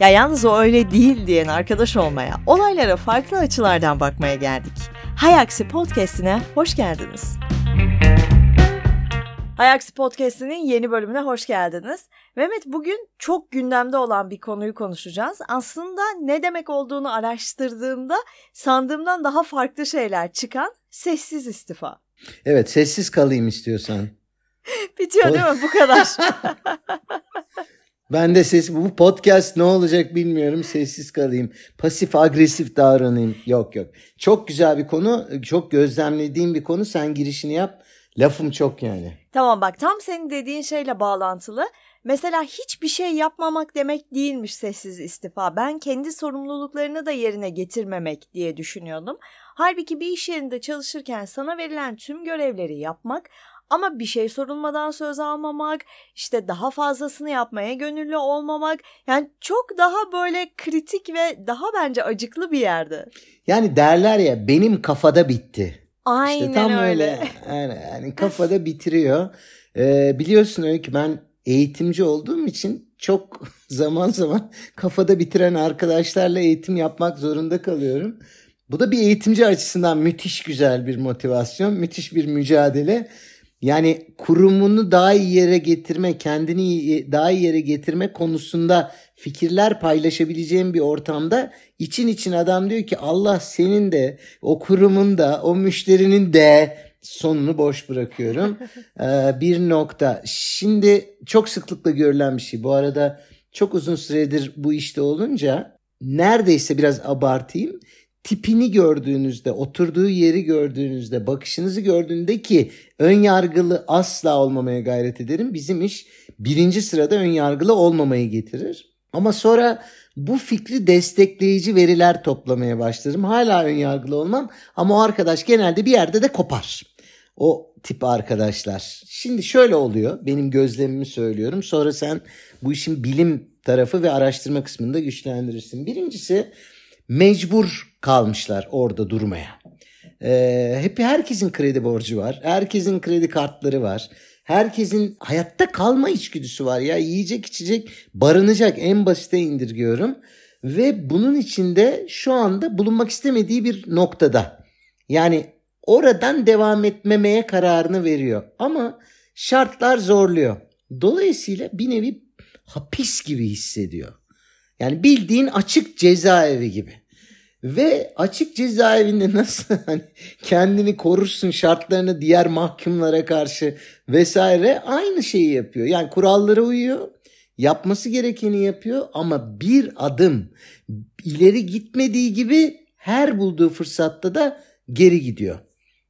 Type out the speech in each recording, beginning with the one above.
Ya yalnız o öyle değil diyen arkadaş olmaya, olaylara farklı açılardan bakmaya geldik. Hayaksi Podcast'ine hoş geldiniz. Hayaksi Podcast'inin yeni bölümüne hoş geldiniz. Mehmet bugün çok gündemde olan bir konuyu konuşacağız. Aslında ne demek olduğunu araştırdığımda sandığımdan daha farklı şeyler çıkan sessiz istifa. Evet sessiz kalayım istiyorsan. Bitiyor değil mi bu kadar? ben de ses bu podcast ne olacak bilmiyorum sessiz kalayım. Pasif agresif davranayım. Yok yok. Çok güzel bir konu. Çok gözlemlediğim bir konu. Sen girişini yap. Lafım çok yani. Tamam bak tam senin dediğin şeyle bağlantılı. Mesela hiçbir şey yapmamak demek değilmiş sessiz istifa. Ben kendi sorumluluklarını da yerine getirmemek diye düşünüyordum. Halbuki bir iş yerinde çalışırken sana verilen tüm görevleri yapmak ama bir şey sorulmadan söz almamak, işte daha fazlasını yapmaya gönüllü olmamak yani çok daha böyle kritik ve daha bence acıklı bir yerde. Yani derler ya benim kafada bitti. Aynen işte tam öyle. öyle. Yani, yani kafada bitiriyor. Ee, biliyorsun öyle ki ben eğitimci olduğum için çok zaman zaman kafada bitiren arkadaşlarla eğitim yapmak zorunda kalıyorum. Bu da bir eğitimci açısından müthiş güzel bir motivasyon, müthiş bir mücadele. Yani kurumunu daha iyi yere getirme, kendini daha iyi yere getirme konusunda fikirler paylaşabileceğim bir ortamda için için adam diyor ki Allah senin de o kurumun da o müşterinin de sonunu boş bırakıyorum. ee, bir nokta. Şimdi çok sıklıkla görülen bir şey. Bu arada çok uzun süredir bu işte olunca neredeyse biraz abartayım tipini gördüğünüzde, oturduğu yeri gördüğünüzde, bakışınızı gördüğünde ki ön yargılı asla olmamaya gayret ederim. Bizim iş birinci sırada ön yargılı olmamayı getirir. Ama sonra bu fikri destekleyici veriler toplamaya başlarım. Hala ön yargılı olmam ama o arkadaş genelde bir yerde de kopar. O tip arkadaşlar. Şimdi şöyle oluyor. Benim gözlemimi söylüyorum. Sonra sen bu işin bilim tarafı ve araştırma kısmında güçlendirirsin. Birincisi mecbur kalmışlar orada durmaya. Ee, hep herkesin kredi borcu var. Herkesin kredi kartları var. Herkesin hayatta kalma içgüdüsü var ya. Yiyecek, içecek, barınacak en basite indirgiyorum. Ve bunun içinde şu anda bulunmak istemediği bir noktada. Yani oradan devam etmemeye kararını veriyor. Ama şartlar zorluyor. Dolayısıyla bir nevi hapis gibi hissediyor. Yani bildiğin açık cezaevi gibi. Ve açık cezaevinde nasıl hani kendini korursun şartlarını diğer mahkumlara karşı vesaire aynı şeyi yapıyor. Yani kurallara uyuyor, yapması gerekeni yapıyor ama bir adım ileri gitmediği gibi her bulduğu fırsatta da geri gidiyor.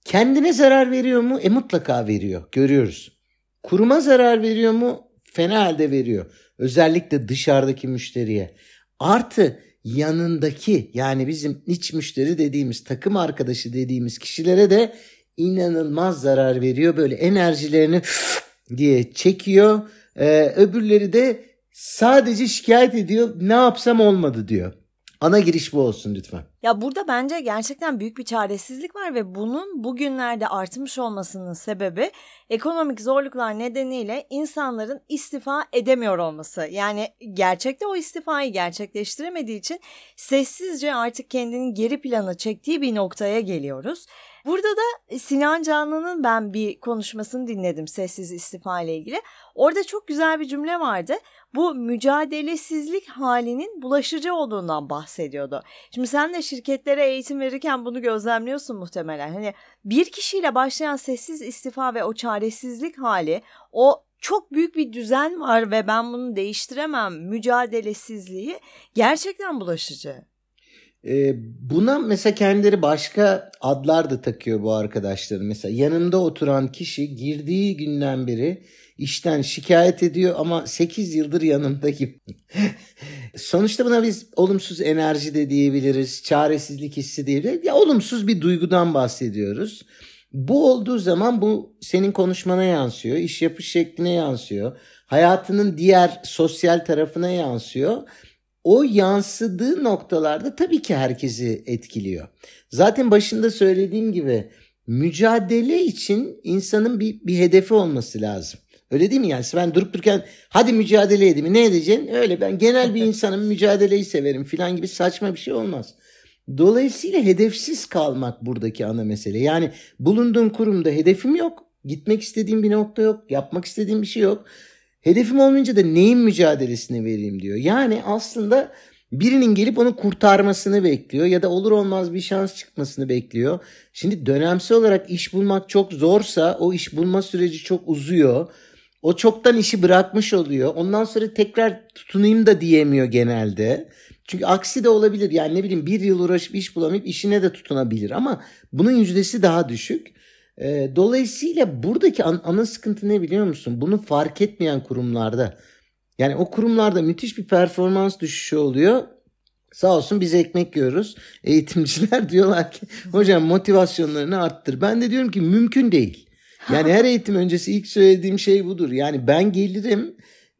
Kendine zarar veriyor mu? E mutlaka veriyor. Görüyoruz. Kuruma zarar veriyor mu? Fena halde veriyor. Özellikle dışarıdaki müşteriye. Artı yanındaki yani bizim iç müşteri dediğimiz takım arkadaşı dediğimiz kişilere de inanılmaz zarar veriyor. Böyle enerjilerini diye çekiyor. Ee, öbürleri de sadece şikayet ediyor. Ne yapsam olmadı diyor. Ana giriş bu olsun lütfen. Ya burada bence gerçekten büyük bir çaresizlik var ve bunun bugünlerde artmış olmasının sebebi ekonomik zorluklar nedeniyle insanların istifa edemiyor olması. Yani gerçekte o istifayı gerçekleştiremediği için sessizce artık kendini geri plana çektiği bir noktaya geliyoruz. Burada da Sinan Canlı'nın ben bir konuşmasını dinledim sessiz istifa ile ilgili. Orada çok güzel bir cümle vardı. Bu mücadelesizlik halinin bulaşıcı olduğundan bahsediyordu. Şimdi sen de şirketlere eğitim verirken bunu gözlemliyorsun muhtemelen. Hani bir kişiyle başlayan sessiz istifa ve o çaresizlik hali o çok büyük bir düzen var ve ben bunu değiştiremem mücadelesizliği gerçekten bulaşıcı. Ee, buna mesela kendileri başka adlar da takıyor bu arkadaşların. Mesela yanında oturan kişi girdiği günden beri işten şikayet ediyor ama 8 yıldır yanımda gibi. Sonuçta buna biz olumsuz enerji de diyebiliriz, çaresizlik hissi diyebiliriz. Ya olumsuz bir duygudan bahsediyoruz. Bu olduğu zaman bu senin konuşmana yansıyor, iş yapış şekline yansıyor, hayatının diğer sosyal tarafına yansıyor. O yansıdığı noktalarda tabii ki herkesi etkiliyor. Zaten başında söylediğim gibi mücadele için insanın bir, bir hedefi olması lazım. Öyle değil mi yani? Ben durup dururken hadi mücadele edeyim. Ne edeceksin? Öyle ben genel bir insanım mücadeleyi severim filan gibi saçma bir şey olmaz. Dolayısıyla hedefsiz kalmak buradaki ana mesele. Yani bulunduğum kurumda hedefim yok. Gitmek istediğim bir nokta yok. Yapmak istediğim bir şey yok. Hedefim olmayınca da neyin mücadelesini vereyim diyor. Yani aslında birinin gelip onu kurtarmasını bekliyor ya da olur olmaz bir şans çıkmasını bekliyor. Şimdi dönemsel olarak iş bulmak çok zorsa o iş bulma süreci çok uzuyor. O çoktan işi bırakmış oluyor. Ondan sonra tekrar tutunayım da diyemiyor genelde. Çünkü aksi de olabilir. Yani ne bileyim bir yıl uğraşıp iş bulamayıp işine de tutunabilir. Ama bunun yüzdesi daha düşük. E, dolayısıyla buradaki an, ana sıkıntı ne biliyor musun? Bunu fark etmeyen kurumlarda. Yani o kurumlarda müthiş bir performans düşüşü oluyor. Sağ olsun biz ekmek yiyoruz. Eğitimciler diyorlar ki hocam motivasyonlarını arttır. Ben de diyorum ki mümkün değil. Yani her eğitim öncesi ilk söylediğim şey budur. Yani ben gelirim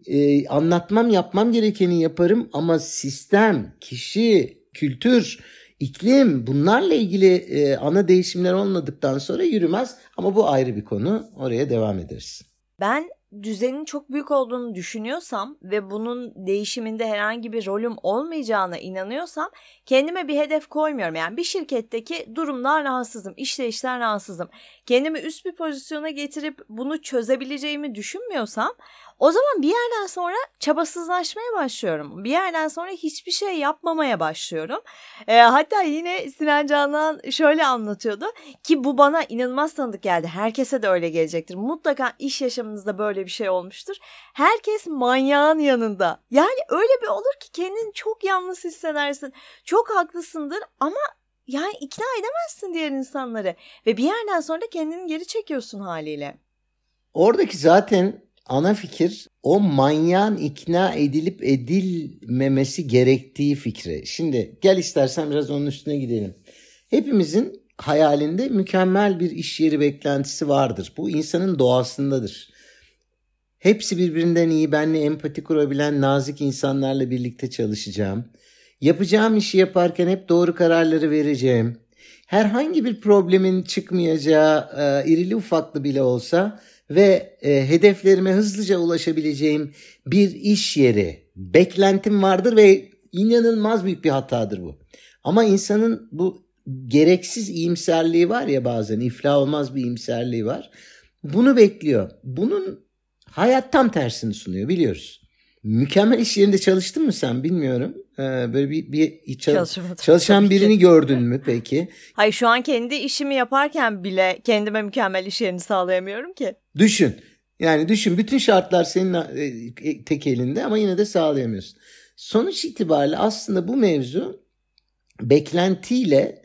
e, anlatmam yapmam gerekeni yaparım ama sistem, kişi, kültür, iklim bunlarla ilgili e, ana değişimler olmadıktan sonra yürümez. Ama bu ayrı bir konu. Oraya devam ederiz. Ben düzenin çok büyük olduğunu düşünüyorsam ve bunun değişiminde herhangi bir rolüm olmayacağına inanıyorsam kendime bir hedef koymuyorum. Yani bir şirketteki durumdan rahatsızım, işleyişten rahatsızım. Kendimi üst bir pozisyona getirip bunu çözebileceğimi düşünmüyorsam o zaman bir yerden sonra çabasızlaşmaya başlıyorum. Bir yerden sonra hiçbir şey yapmamaya başlıyorum. E, hatta yine Sinan Canan şöyle anlatıyordu ki bu bana inanılmaz tanıdık geldi. Herkese de öyle gelecektir. Mutlaka iş yaşamınızda böyle bir şey olmuştur. Herkes manyağın yanında. Yani öyle bir olur ki kendini çok yalnız hissedersin. Çok haklısındır ama yani ikna edemezsin diğer insanları. Ve bir yerden sonra kendini geri çekiyorsun haliyle. Oradaki zaten ana fikir o manyağın ikna edilip edilmemesi gerektiği fikri. Şimdi gel istersen biraz onun üstüne gidelim. Hepimizin hayalinde mükemmel bir iş yeri beklentisi vardır. Bu insanın doğasındadır. Hepsi birbirinden iyi, benle empati kurabilen nazik insanlarla birlikte çalışacağım. Yapacağım işi yaparken hep doğru kararları vereceğim. Herhangi bir problemin çıkmayacağı, e, irili ufaklı bile olsa ve e, hedeflerime hızlıca ulaşabileceğim bir iş yeri beklentim vardır ve inanılmaz büyük bir hatadır bu. Ama insanın bu gereksiz iyimserliği var ya bazen iflah olmaz bir iyimserliği var. Bunu bekliyor. Bunun hayat tam tersini sunuyor biliyoruz. Mükemmel iş yerinde çalıştın mı sen bilmiyorum. Ee, böyle bir, bir çal- çalışan birini ki. gördün mü peki? Hayır şu an kendi işimi yaparken bile kendime mükemmel iş yerini sağlayamıyorum ki. Düşün. Yani düşün bütün şartlar senin e, e, tek elinde ama yine de sağlayamıyorsun. Sonuç itibariyle aslında bu mevzu beklentiyle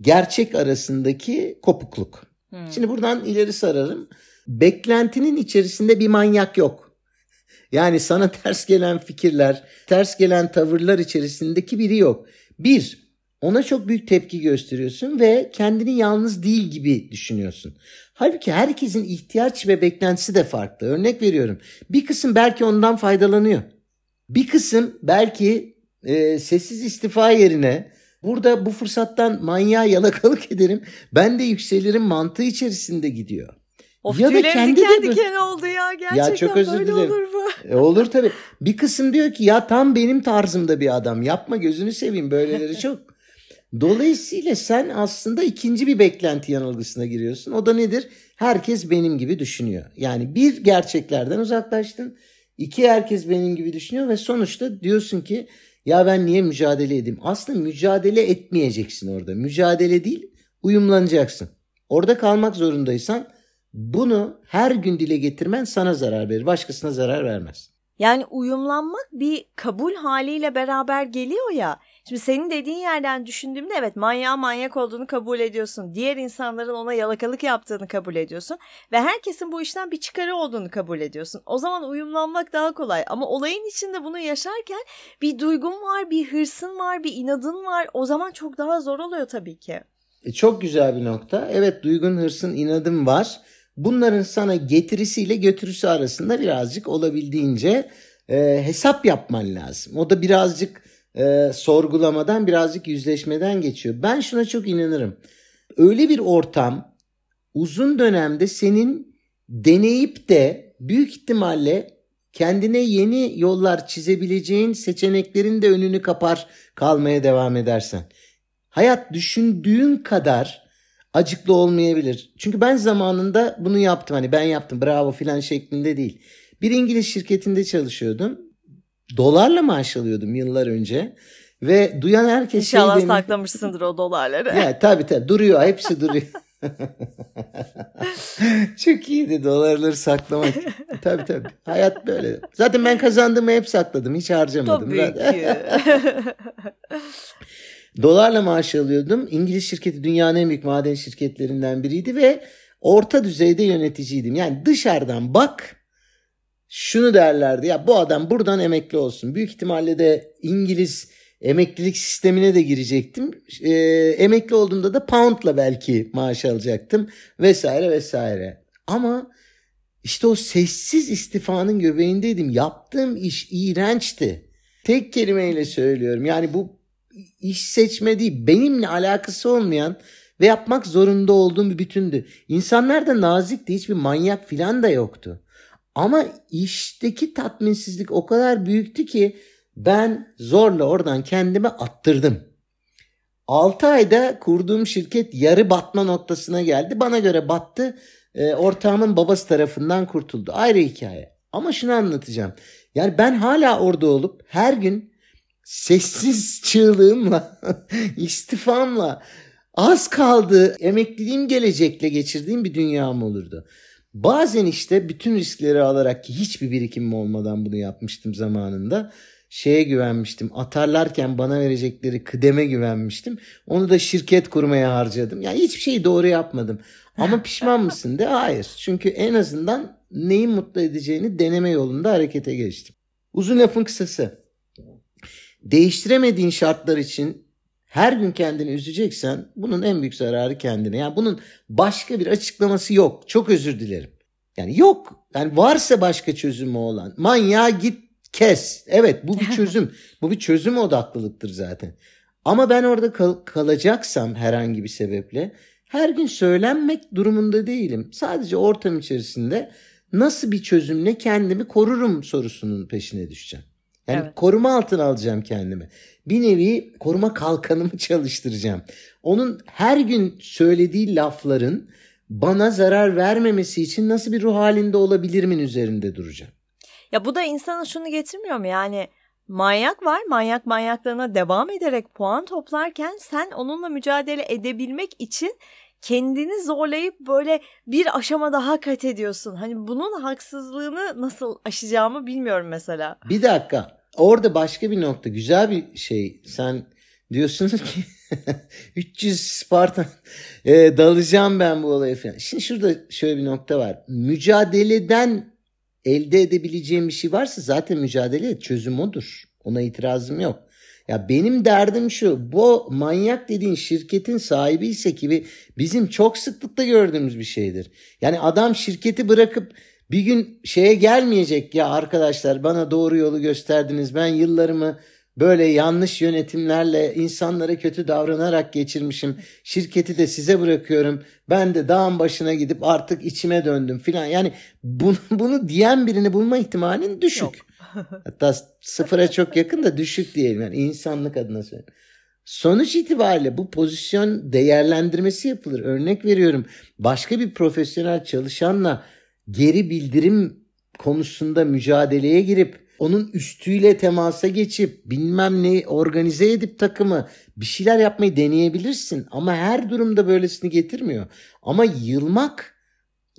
gerçek arasındaki kopukluk. Hmm. Şimdi buradan ileri sararım. Beklentinin içerisinde bir manyak yok. Yani sana ters gelen fikirler, ters gelen tavırlar içerisindeki biri yok. Bir, ona çok büyük tepki gösteriyorsun ve kendini yalnız değil gibi düşünüyorsun. Halbuki herkesin ihtiyaç ve beklentisi de farklı. Örnek veriyorum. Bir kısım belki ondan faydalanıyor. Bir kısım belki e, sessiz istifa yerine burada bu fırsattan manyağa yalakalık ederim. Ben de yükselirim mantığı içerisinde gidiyor. Of ya da kendi diken de... diken oldu ya gerçekten ya çok özür böyle dilerim. olur mu? E, olur tabii. Bir kısım diyor ki ya tam benim tarzımda bir adam yapma gözünü seveyim böyleleri çok. Dolayısıyla sen aslında ikinci bir beklenti yanılgısına giriyorsun. O da nedir? Herkes benim gibi düşünüyor. Yani bir gerçeklerden uzaklaştın. İki herkes benim gibi düşünüyor ve sonuçta diyorsun ki ya ben niye mücadele edeyim? Aslında mücadele etmeyeceksin orada. Mücadele değil uyumlanacaksın. Orada kalmak zorundaysan bunu her gün dile getirmen sana zarar verir. Başkasına zarar vermez. Yani uyumlanmak bir kabul haliyle beraber geliyor ya. Şimdi senin dediğin yerden düşündüğümde evet manyağı manyak olduğunu kabul ediyorsun. Diğer insanların ona yalakalık yaptığını kabul ediyorsun. Ve herkesin bu işten bir çıkarı olduğunu kabul ediyorsun. O zaman uyumlanmak daha kolay. Ama olayın içinde bunu yaşarken bir duygun var, bir hırsın var, bir inadın var. O zaman çok daha zor oluyor tabii ki. E çok güzel bir nokta. Evet duygun, hırsın, inadın var bunların sana getirisiyle götürüsü arasında birazcık olabildiğince e, hesap yapman lazım. O da birazcık e, sorgulamadan birazcık yüzleşmeden geçiyor. Ben şuna çok inanırım. Öyle bir ortam uzun dönemde senin deneyip de büyük ihtimalle kendine yeni yollar çizebileceğin seçeneklerin de önünü kapar kalmaya devam edersen. Hayat düşündüğün kadar acıklı olmayabilir. Çünkü ben zamanında bunu yaptım. Hani ben yaptım bravo filan şeklinde değil. Bir İngiliz şirketinde çalışıyordum. Dolarla maaş alıyordum yıllar önce. Ve duyan herkes İnşallah şey demiş. saklamışsındır o dolarları. Ya tabii tabii duruyor hepsi duruyor. Çok iyiydi dolarları saklamak. tabii tabii. Hayat böyle. Zaten ben kazandığımı hep sakladım. Hiç harcamadım. Tabii ki. Dolarla maaş alıyordum. İngiliz şirketi dünyanın en büyük maden şirketlerinden biriydi ve orta düzeyde yöneticiydim. Yani dışarıdan bak şunu derlerdi ya bu adam buradan emekli olsun. Büyük ihtimalle de İngiliz emeklilik sistemine de girecektim. Ee, emekli olduğumda da poundla belki maaş alacaktım vesaire vesaire. Ama işte o sessiz istifanın göbeğindeydim. Yaptığım iş iğrençti. Tek kelimeyle söylüyorum. Yani bu iş seçme değil, benimle alakası olmayan ve yapmak zorunda olduğum bir bütündü. İnsanlar da nazikti, hiçbir manyak filan da yoktu. Ama işteki tatminsizlik o kadar büyüktü ki ben zorla oradan kendimi attırdım. 6 ayda kurduğum şirket yarı batma noktasına geldi. Bana göre battı. E, ortağımın babası tarafından kurtuldu. Ayrı hikaye. Ama şunu anlatacağım. Yani ben hala orada olup her gün sessiz çığlığımla, istifamla az kaldı emekliliğim gelecekle geçirdiğim bir dünyam olurdu. Bazen işte bütün riskleri alarak ki hiçbir birikimim olmadan bunu yapmıştım zamanında. Şeye güvenmiştim. Atarlarken bana verecekleri kıdeme güvenmiştim. Onu da şirket kurmaya harcadım. Yani hiçbir şeyi doğru yapmadım. Ama pişman mısın de? Hayır. Çünkü en azından neyi mutlu edeceğini deneme yolunda harekete geçtim. Uzun lafın kısası değiştiremediğin şartlar için her gün kendini üzeceksen bunun en büyük zararı kendine. Yani bunun başka bir açıklaması yok. Çok özür dilerim. Yani yok. Yani varsa başka çözümü olan. Manyağa git kes. Evet bu bir çözüm. bu bir çözüm odaklılıktır zaten. Ama ben orada kal- kalacaksam herhangi bir sebeple her gün söylenmek durumunda değilim. Sadece ortam içerisinde nasıl bir çözümle kendimi korurum sorusunun peşine düşeceğim. Yani Evet. koruma altına alacağım kendimi. Bir nevi koruma kalkanımı çalıştıracağım. Onun her gün söylediği lafların bana zarar vermemesi için nasıl bir ruh halinde olabilirimin üzerinde duracağım. Ya bu da insana şunu getirmiyor mu? Yani manyak var. Manyak manyaklığına devam ederek puan toplarken sen onunla mücadele edebilmek için kendini zorlayıp böyle bir aşama daha kat ediyorsun. Hani bunun haksızlığını nasıl aşacağımı bilmiyorum mesela. Bir dakika. Orada başka bir nokta. Güzel bir şey. Sen diyorsunuz ki 300 Spartan e, dalacağım ben bu olaya falan. Şimdi şurada şöyle bir nokta var. Mücadeleden elde edebileceğim bir şey varsa zaten mücadele et. Çözüm odur. Ona itirazım yok. Ya benim derdim şu. Bu manyak dediğin şirketin sahibi ise ki bizim çok sıklıkla gördüğümüz bir şeydir. Yani adam şirketi bırakıp bir gün şeye gelmeyecek ya arkadaşlar bana doğru yolu gösterdiniz. Ben yıllarımı böyle yanlış yönetimlerle insanlara kötü davranarak geçirmişim. Şirketi de size bırakıyorum. Ben de dağın başına gidip artık içime döndüm filan. Yani bunu, bunu diyen birini bulma ihtimalin düşük. Yok. Hatta sıfıra çok yakın da düşük diyelim. Yani insanlık adına söylüyorum. Sonuç itibariyle bu pozisyon değerlendirmesi yapılır. Örnek veriyorum. Başka bir profesyonel çalışanla geri bildirim konusunda mücadeleye girip onun üstüyle temasa geçip bilmem ne organize edip takımı bir şeyler yapmayı deneyebilirsin. Ama her durumda böylesini getirmiyor. Ama yılmak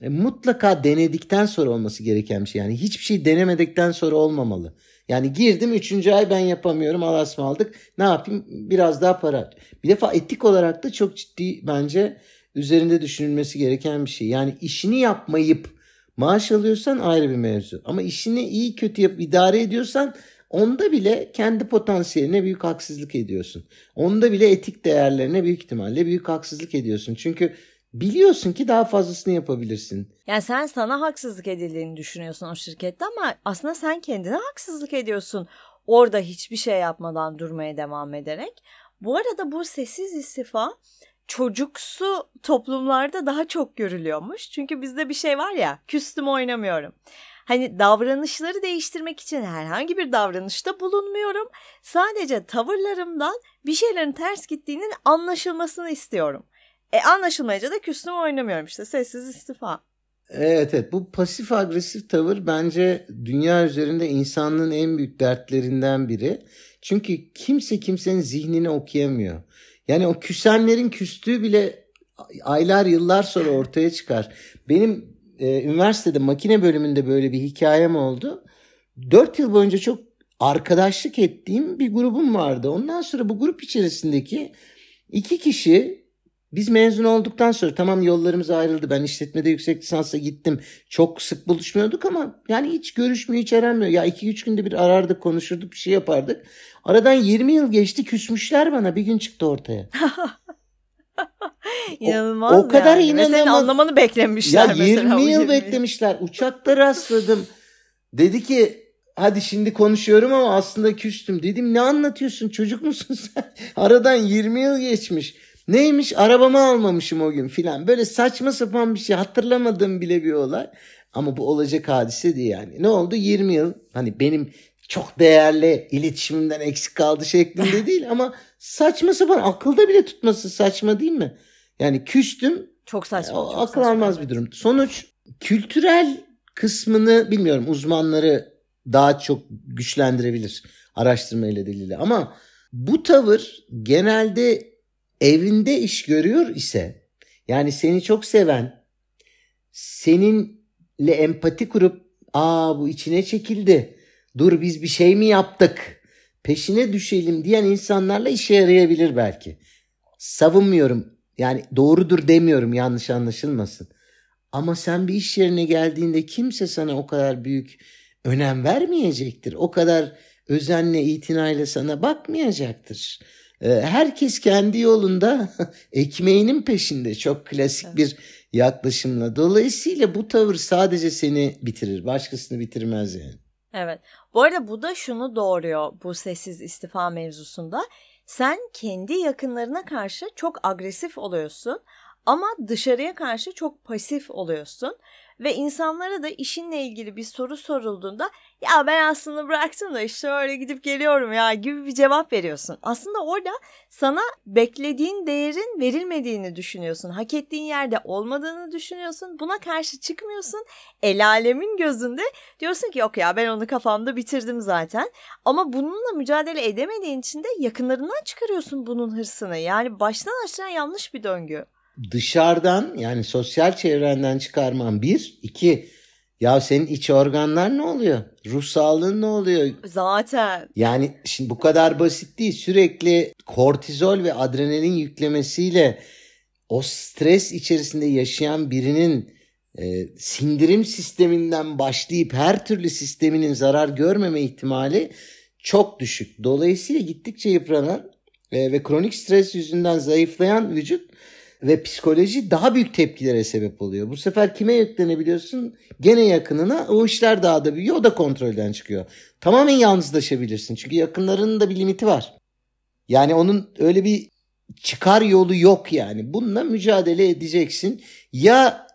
e, mutlaka denedikten sonra olması gereken bir şey. Yani hiçbir şey denemedikten sonra olmamalı. Yani girdim 3. ay ben yapamıyorum alas mı aldık. Ne yapayım biraz daha para. Bir defa etik olarak da çok ciddi bence üzerinde düşünülmesi gereken bir şey. Yani işini yapmayıp maaş alıyorsan ayrı bir mevzu. Ama işini iyi kötü yapıp idare ediyorsan onda bile kendi potansiyeline büyük haksızlık ediyorsun. Onda bile etik değerlerine büyük ihtimalle büyük haksızlık ediyorsun. Çünkü biliyorsun ki daha fazlasını yapabilirsin. Yani sen sana haksızlık edildiğini düşünüyorsun o şirkette ama aslında sen kendine haksızlık ediyorsun. Orada hiçbir şey yapmadan durmaya devam ederek. Bu arada bu sessiz istifa çocuksu toplumlarda daha çok görülüyormuş. Çünkü bizde bir şey var ya küstüm oynamıyorum. Hani davranışları değiştirmek için herhangi bir davranışta bulunmuyorum. Sadece tavırlarımdan bir şeylerin ters gittiğinin anlaşılmasını istiyorum. E anlaşılmayınca da küstüm oynamıyorum işte sessiz istifa. Evet evet bu pasif agresif tavır bence dünya üzerinde insanlığın en büyük dertlerinden biri. Çünkü kimse kimsenin zihnini okuyamıyor. Yani o küsenlerin küstüğü bile aylar yıllar sonra ortaya çıkar. Benim e, üniversitede makine bölümünde böyle bir hikayem oldu. Dört yıl boyunca çok arkadaşlık ettiğim bir grubum vardı. Ondan sonra bu grup içerisindeki iki kişi biz mezun olduktan sonra tamam yollarımız ayrıldı. Ben işletmede yüksek lisansa gittim. Çok sık buluşmuyorduk ama yani hiç görüşmüyor, hiç aranmıyor. Ya iki üç günde bir arardık, konuşurduk, bir şey yapardık. Aradan 20 yıl geçti, küsmüşler bana. Bir gün çıktı ortaya. İnanılmaz o, o kadar yani. inanılmaz. Senin anlamanı beklemişler ya 20 mesela. yıl 20 beklemişler. Uçakta rastladım. Dedi ki hadi şimdi konuşuyorum ama aslında küstüm. Dedim ne anlatıyorsun çocuk musun sen? Aradan 20 yıl geçmiş. Neymiş arabamı almamışım o gün filan. Böyle saçma sapan bir şey hatırlamadığım bile bir olay. Ama bu olacak hadise değil yani. Ne oldu 20 yıl hani benim çok değerli iletişimimden eksik kaldı şeklinde değil ama saçma sapan akılda bile tutması saçma değil mi? Yani küstüm. Çok saçma. Çok akıl saçma, almaz bir durum. Sonuç kültürel kısmını bilmiyorum uzmanları daha çok güçlendirebilir araştırma ile diliyle ama bu tavır genelde evinde iş görüyor ise yani seni çok seven seninle empati kurup aa bu içine çekildi dur biz bir şey mi yaptık peşine düşelim diyen insanlarla işe yarayabilir belki. Savunmuyorum yani doğrudur demiyorum yanlış anlaşılmasın. Ama sen bir iş yerine geldiğinde kimse sana o kadar büyük önem vermeyecektir. O kadar özenle itinayla sana bakmayacaktır. Ee, herkes kendi yolunda ekmeğinin peşinde çok klasik bir yaklaşımla. Dolayısıyla bu tavır sadece seni bitirir, başkasını bitirmez yani. Evet. Bu arada bu da şunu doğuruyor bu sessiz istifa mevzusunda. Sen kendi yakınlarına karşı çok agresif oluyorsun ama dışarıya karşı çok pasif oluyorsun ve insanlara da işinle ilgili bir soru sorulduğunda ya ben aslında bıraktım da işte öyle gidip geliyorum ya gibi bir cevap veriyorsun. Aslında orada sana beklediğin değerin verilmediğini düşünüyorsun. Hak ettiğin yerde olmadığını düşünüyorsun. Buna karşı çıkmıyorsun. El alemin gözünde diyorsun ki yok ya ben onu kafamda bitirdim zaten. Ama bununla mücadele edemediğin için de yakınlarından çıkarıyorsun bunun hırsını. Yani baştan aşağı yanlış bir döngü dışarıdan yani sosyal çevrenden çıkarman bir. iki ya senin iç organlar ne oluyor? Ruh sağlığın ne oluyor? Zaten. Yani şimdi bu kadar basit değil. Sürekli kortizol ve adrenalin yüklemesiyle o stres içerisinde yaşayan birinin e, sindirim sisteminden başlayıp her türlü sisteminin zarar görmeme ihtimali çok düşük. Dolayısıyla gittikçe yıpranan e, ve kronik stres yüzünden zayıflayan vücut ve psikoloji daha büyük tepkilere sebep oluyor. Bu sefer kime yüklenebiliyorsun? Gene yakınına o işler daha da büyüyor o da kontrolden çıkıyor. Tamamen yalnızlaşabilirsin çünkü yakınlarının da bir limiti var. Yani onun öyle bir çıkar yolu yok yani. Bununla mücadele edeceksin. Ya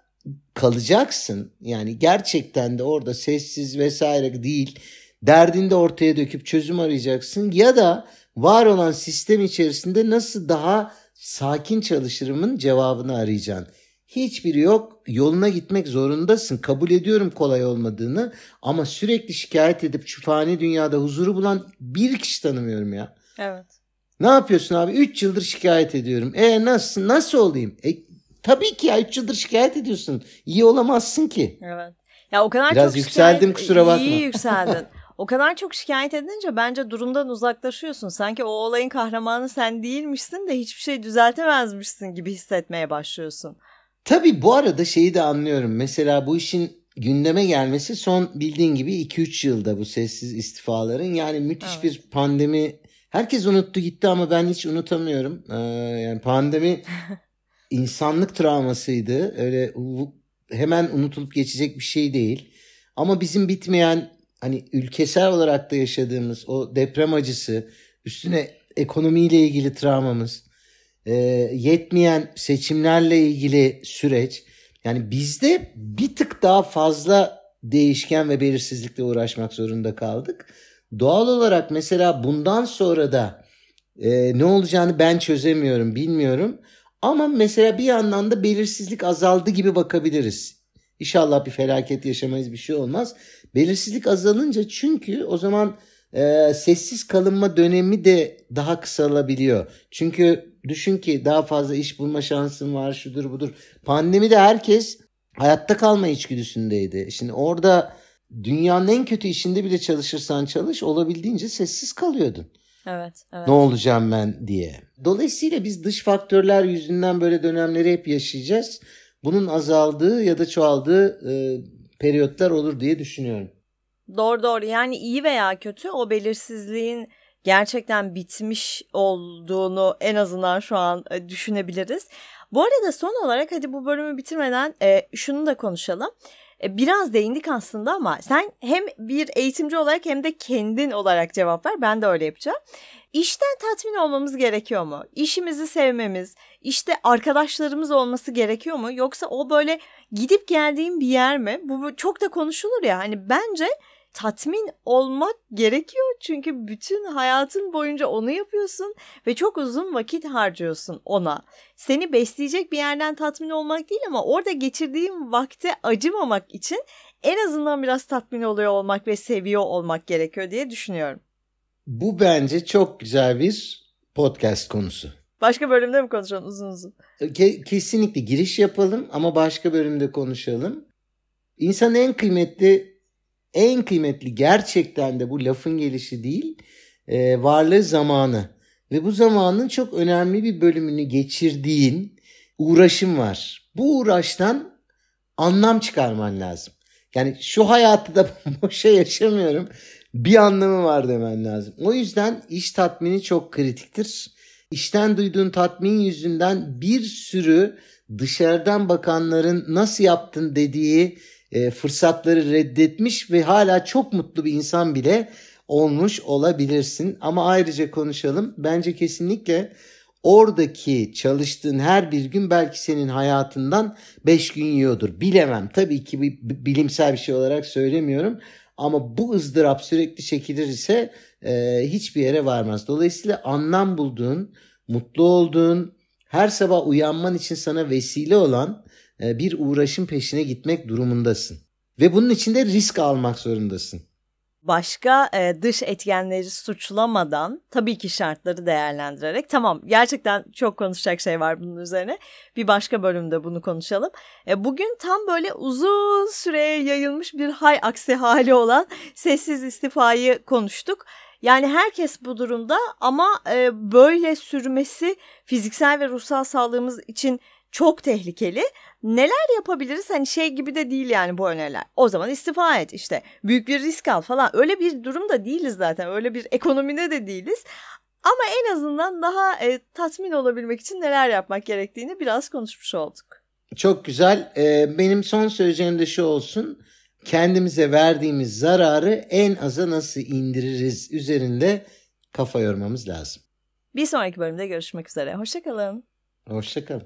kalacaksın yani gerçekten de orada sessiz vesaire değil. Derdini de ortaya döküp çözüm arayacaksın ya da var olan sistem içerisinde nasıl daha sakin çalışırımın cevabını arayacaksın. Hiçbiri yok. Yoluna gitmek zorundasın. Kabul ediyorum kolay olmadığını ama sürekli şikayet edip şu fani dünyada huzuru bulan bir kişi tanımıyorum ya. Evet. Ne yapıyorsun abi? 3 yıldır şikayet ediyorum. E nasıl nasıl olayım? E, tabii ki ya 3 yıldır şikayet ediyorsun. İyi olamazsın ki. Evet. Ya o kadar Biraz çok yükseldim şikayet... kusura bakma. İyi yükseldin. O kadar çok şikayet edince bence durumdan uzaklaşıyorsun. Sanki o olayın kahramanı sen değilmişsin de hiçbir şey düzeltemezmişsin gibi hissetmeye başlıyorsun. Tabii bu arada şeyi de anlıyorum. Mesela bu işin gündeme gelmesi son bildiğin gibi 2-3 yılda bu sessiz istifaların. Yani müthiş evet. bir pandemi. Herkes unuttu gitti ama ben hiç unutamıyorum. Ee, yani pandemi insanlık travmasıydı. Öyle hemen unutulup geçecek bir şey değil. Ama bizim bitmeyen hani ülkesel olarak da yaşadığımız o deprem acısı, üstüne ekonomiyle ilgili travmamız, e, yetmeyen seçimlerle ilgili süreç. Yani bizde bir tık daha fazla değişken ve belirsizlikle uğraşmak zorunda kaldık. Doğal olarak mesela bundan sonra da e, ne olacağını ben çözemiyorum, bilmiyorum. Ama mesela bir yandan da belirsizlik azaldı gibi bakabiliriz. İnşallah bir felaket yaşamayız, bir şey olmaz. Belirsizlik azalınca çünkü o zaman e, sessiz kalınma dönemi de daha kısalabiliyor. Çünkü düşün ki daha fazla iş bulma şansın var, şudur budur. Pandemide herkes hayatta kalma içgüdüsündeydi. Şimdi orada dünyanın en kötü işinde bile çalışırsan çalış olabildiğince sessiz kalıyordun. Evet, evet. Ne olacağım ben diye. Dolayısıyla biz dış faktörler yüzünden böyle dönemleri hep yaşayacağız. Bunun azaldığı ya da çoğaldığı e, periyotlar olur diye düşünüyorum. Doğru doğru yani iyi veya kötü o belirsizliğin gerçekten bitmiş olduğunu en azından şu an e, düşünebiliriz. Bu arada son olarak hadi bu bölümü bitirmeden e, şunu da konuşalım. E, biraz değindik aslında ama sen hem bir eğitimci olarak hem de kendin olarak cevap ver. Ben de öyle yapacağım. İşten tatmin olmamız gerekiyor mu? İşimizi sevmemiz, işte arkadaşlarımız olması gerekiyor mu? Yoksa o böyle gidip geldiğim bir yer mi? Bu, çok da konuşulur ya. Hani bence tatmin olmak gerekiyor. Çünkü bütün hayatın boyunca onu yapıyorsun ve çok uzun vakit harcıyorsun ona. Seni besleyecek bir yerden tatmin olmak değil ama orada geçirdiğim vakte acımamak için en azından biraz tatmin oluyor olmak ve seviyor olmak gerekiyor diye düşünüyorum. Bu bence çok güzel bir podcast konusu. Başka bölümde mi konuşalım uzun uzun? Ke- kesinlikle giriş yapalım ama başka bölümde konuşalım. İnsanın en kıymetli en kıymetli gerçekten de bu lafın gelişi değil e, varlığı zamanı. Ve bu zamanın çok önemli bir bölümünü geçirdiğin uğraşım var. Bu uğraştan anlam çıkarman lazım. Yani şu hayatı da boşa yaşamıyorum. Bir anlamı var demen lazım. O yüzden iş tatmini çok kritiktir. İşten duyduğun tatmin yüzünden bir sürü dışarıdan bakanların nasıl yaptın dediği e, fırsatları reddetmiş ve hala çok mutlu bir insan bile olmuş olabilirsin. Ama ayrıca konuşalım. Bence kesinlikle oradaki çalıştığın her bir gün belki senin hayatından 5 gün yiyordur. Bilemem. Tabii ki bilimsel bir şey olarak söylemiyorum. Ama bu ızdırap sürekli çekilir ise e, hiçbir yere varmaz. Dolayısıyla anlam bulduğun, mutlu olduğun, her sabah uyanman için sana vesile olan bir uğraşın peşine gitmek durumundasın. Ve bunun için de risk almak zorundasın. Başka e, dış etkenleri suçlamadan tabii ki şartları değerlendirerek tamam gerçekten çok konuşacak şey var bunun üzerine. Bir başka bölümde bunu konuşalım. E, bugün tam böyle uzun süreye yayılmış bir hay aksi hali olan sessiz istifayı konuştuk. Yani herkes bu durumda ama e, böyle sürmesi fiziksel ve ruhsal sağlığımız için çok tehlikeli. Neler yapabiliriz? Hani şey gibi de değil yani bu öneriler. O zaman istifa et işte. Büyük bir risk al falan. Öyle bir durumda değiliz zaten. Öyle bir ekonomide de değiliz. Ama en azından daha e, tatmin olabilmek için neler yapmak gerektiğini biraz konuşmuş olduk. Çok güzel. Ee, benim son söyleyeceğim de şu olsun. Kendimize verdiğimiz zararı en aza nasıl indiririz üzerinde kafa yormamız lazım. Bir sonraki bölümde görüşmek üzere. Hoşçakalın. Hoşçakalın.